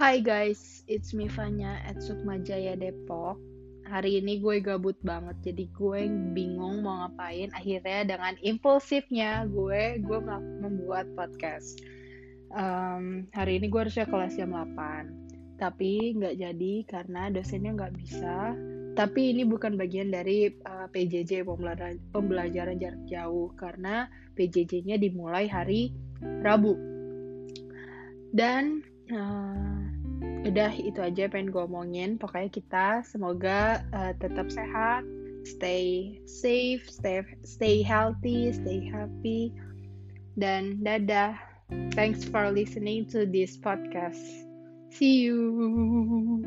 Hai guys, it's me Fanya at Sukmajaya Depok. Hari ini gue gabut banget, jadi gue bingung mau ngapain. Akhirnya dengan impulsifnya gue gue membuat podcast. Um, hari ini gue harusnya kelas jam 8, tapi nggak jadi karena dosennya nggak bisa. Tapi ini bukan bagian dari uh, PJJ pembelajaran, pembelajaran jarak jauh karena PJJ-nya dimulai hari Rabu. Dan uh, udah itu aja pengen gue omongin. Pokoknya kita semoga uh, tetap sehat stay safe stay stay healthy stay happy. Dan dadah. Thanks for listening to this podcast. See you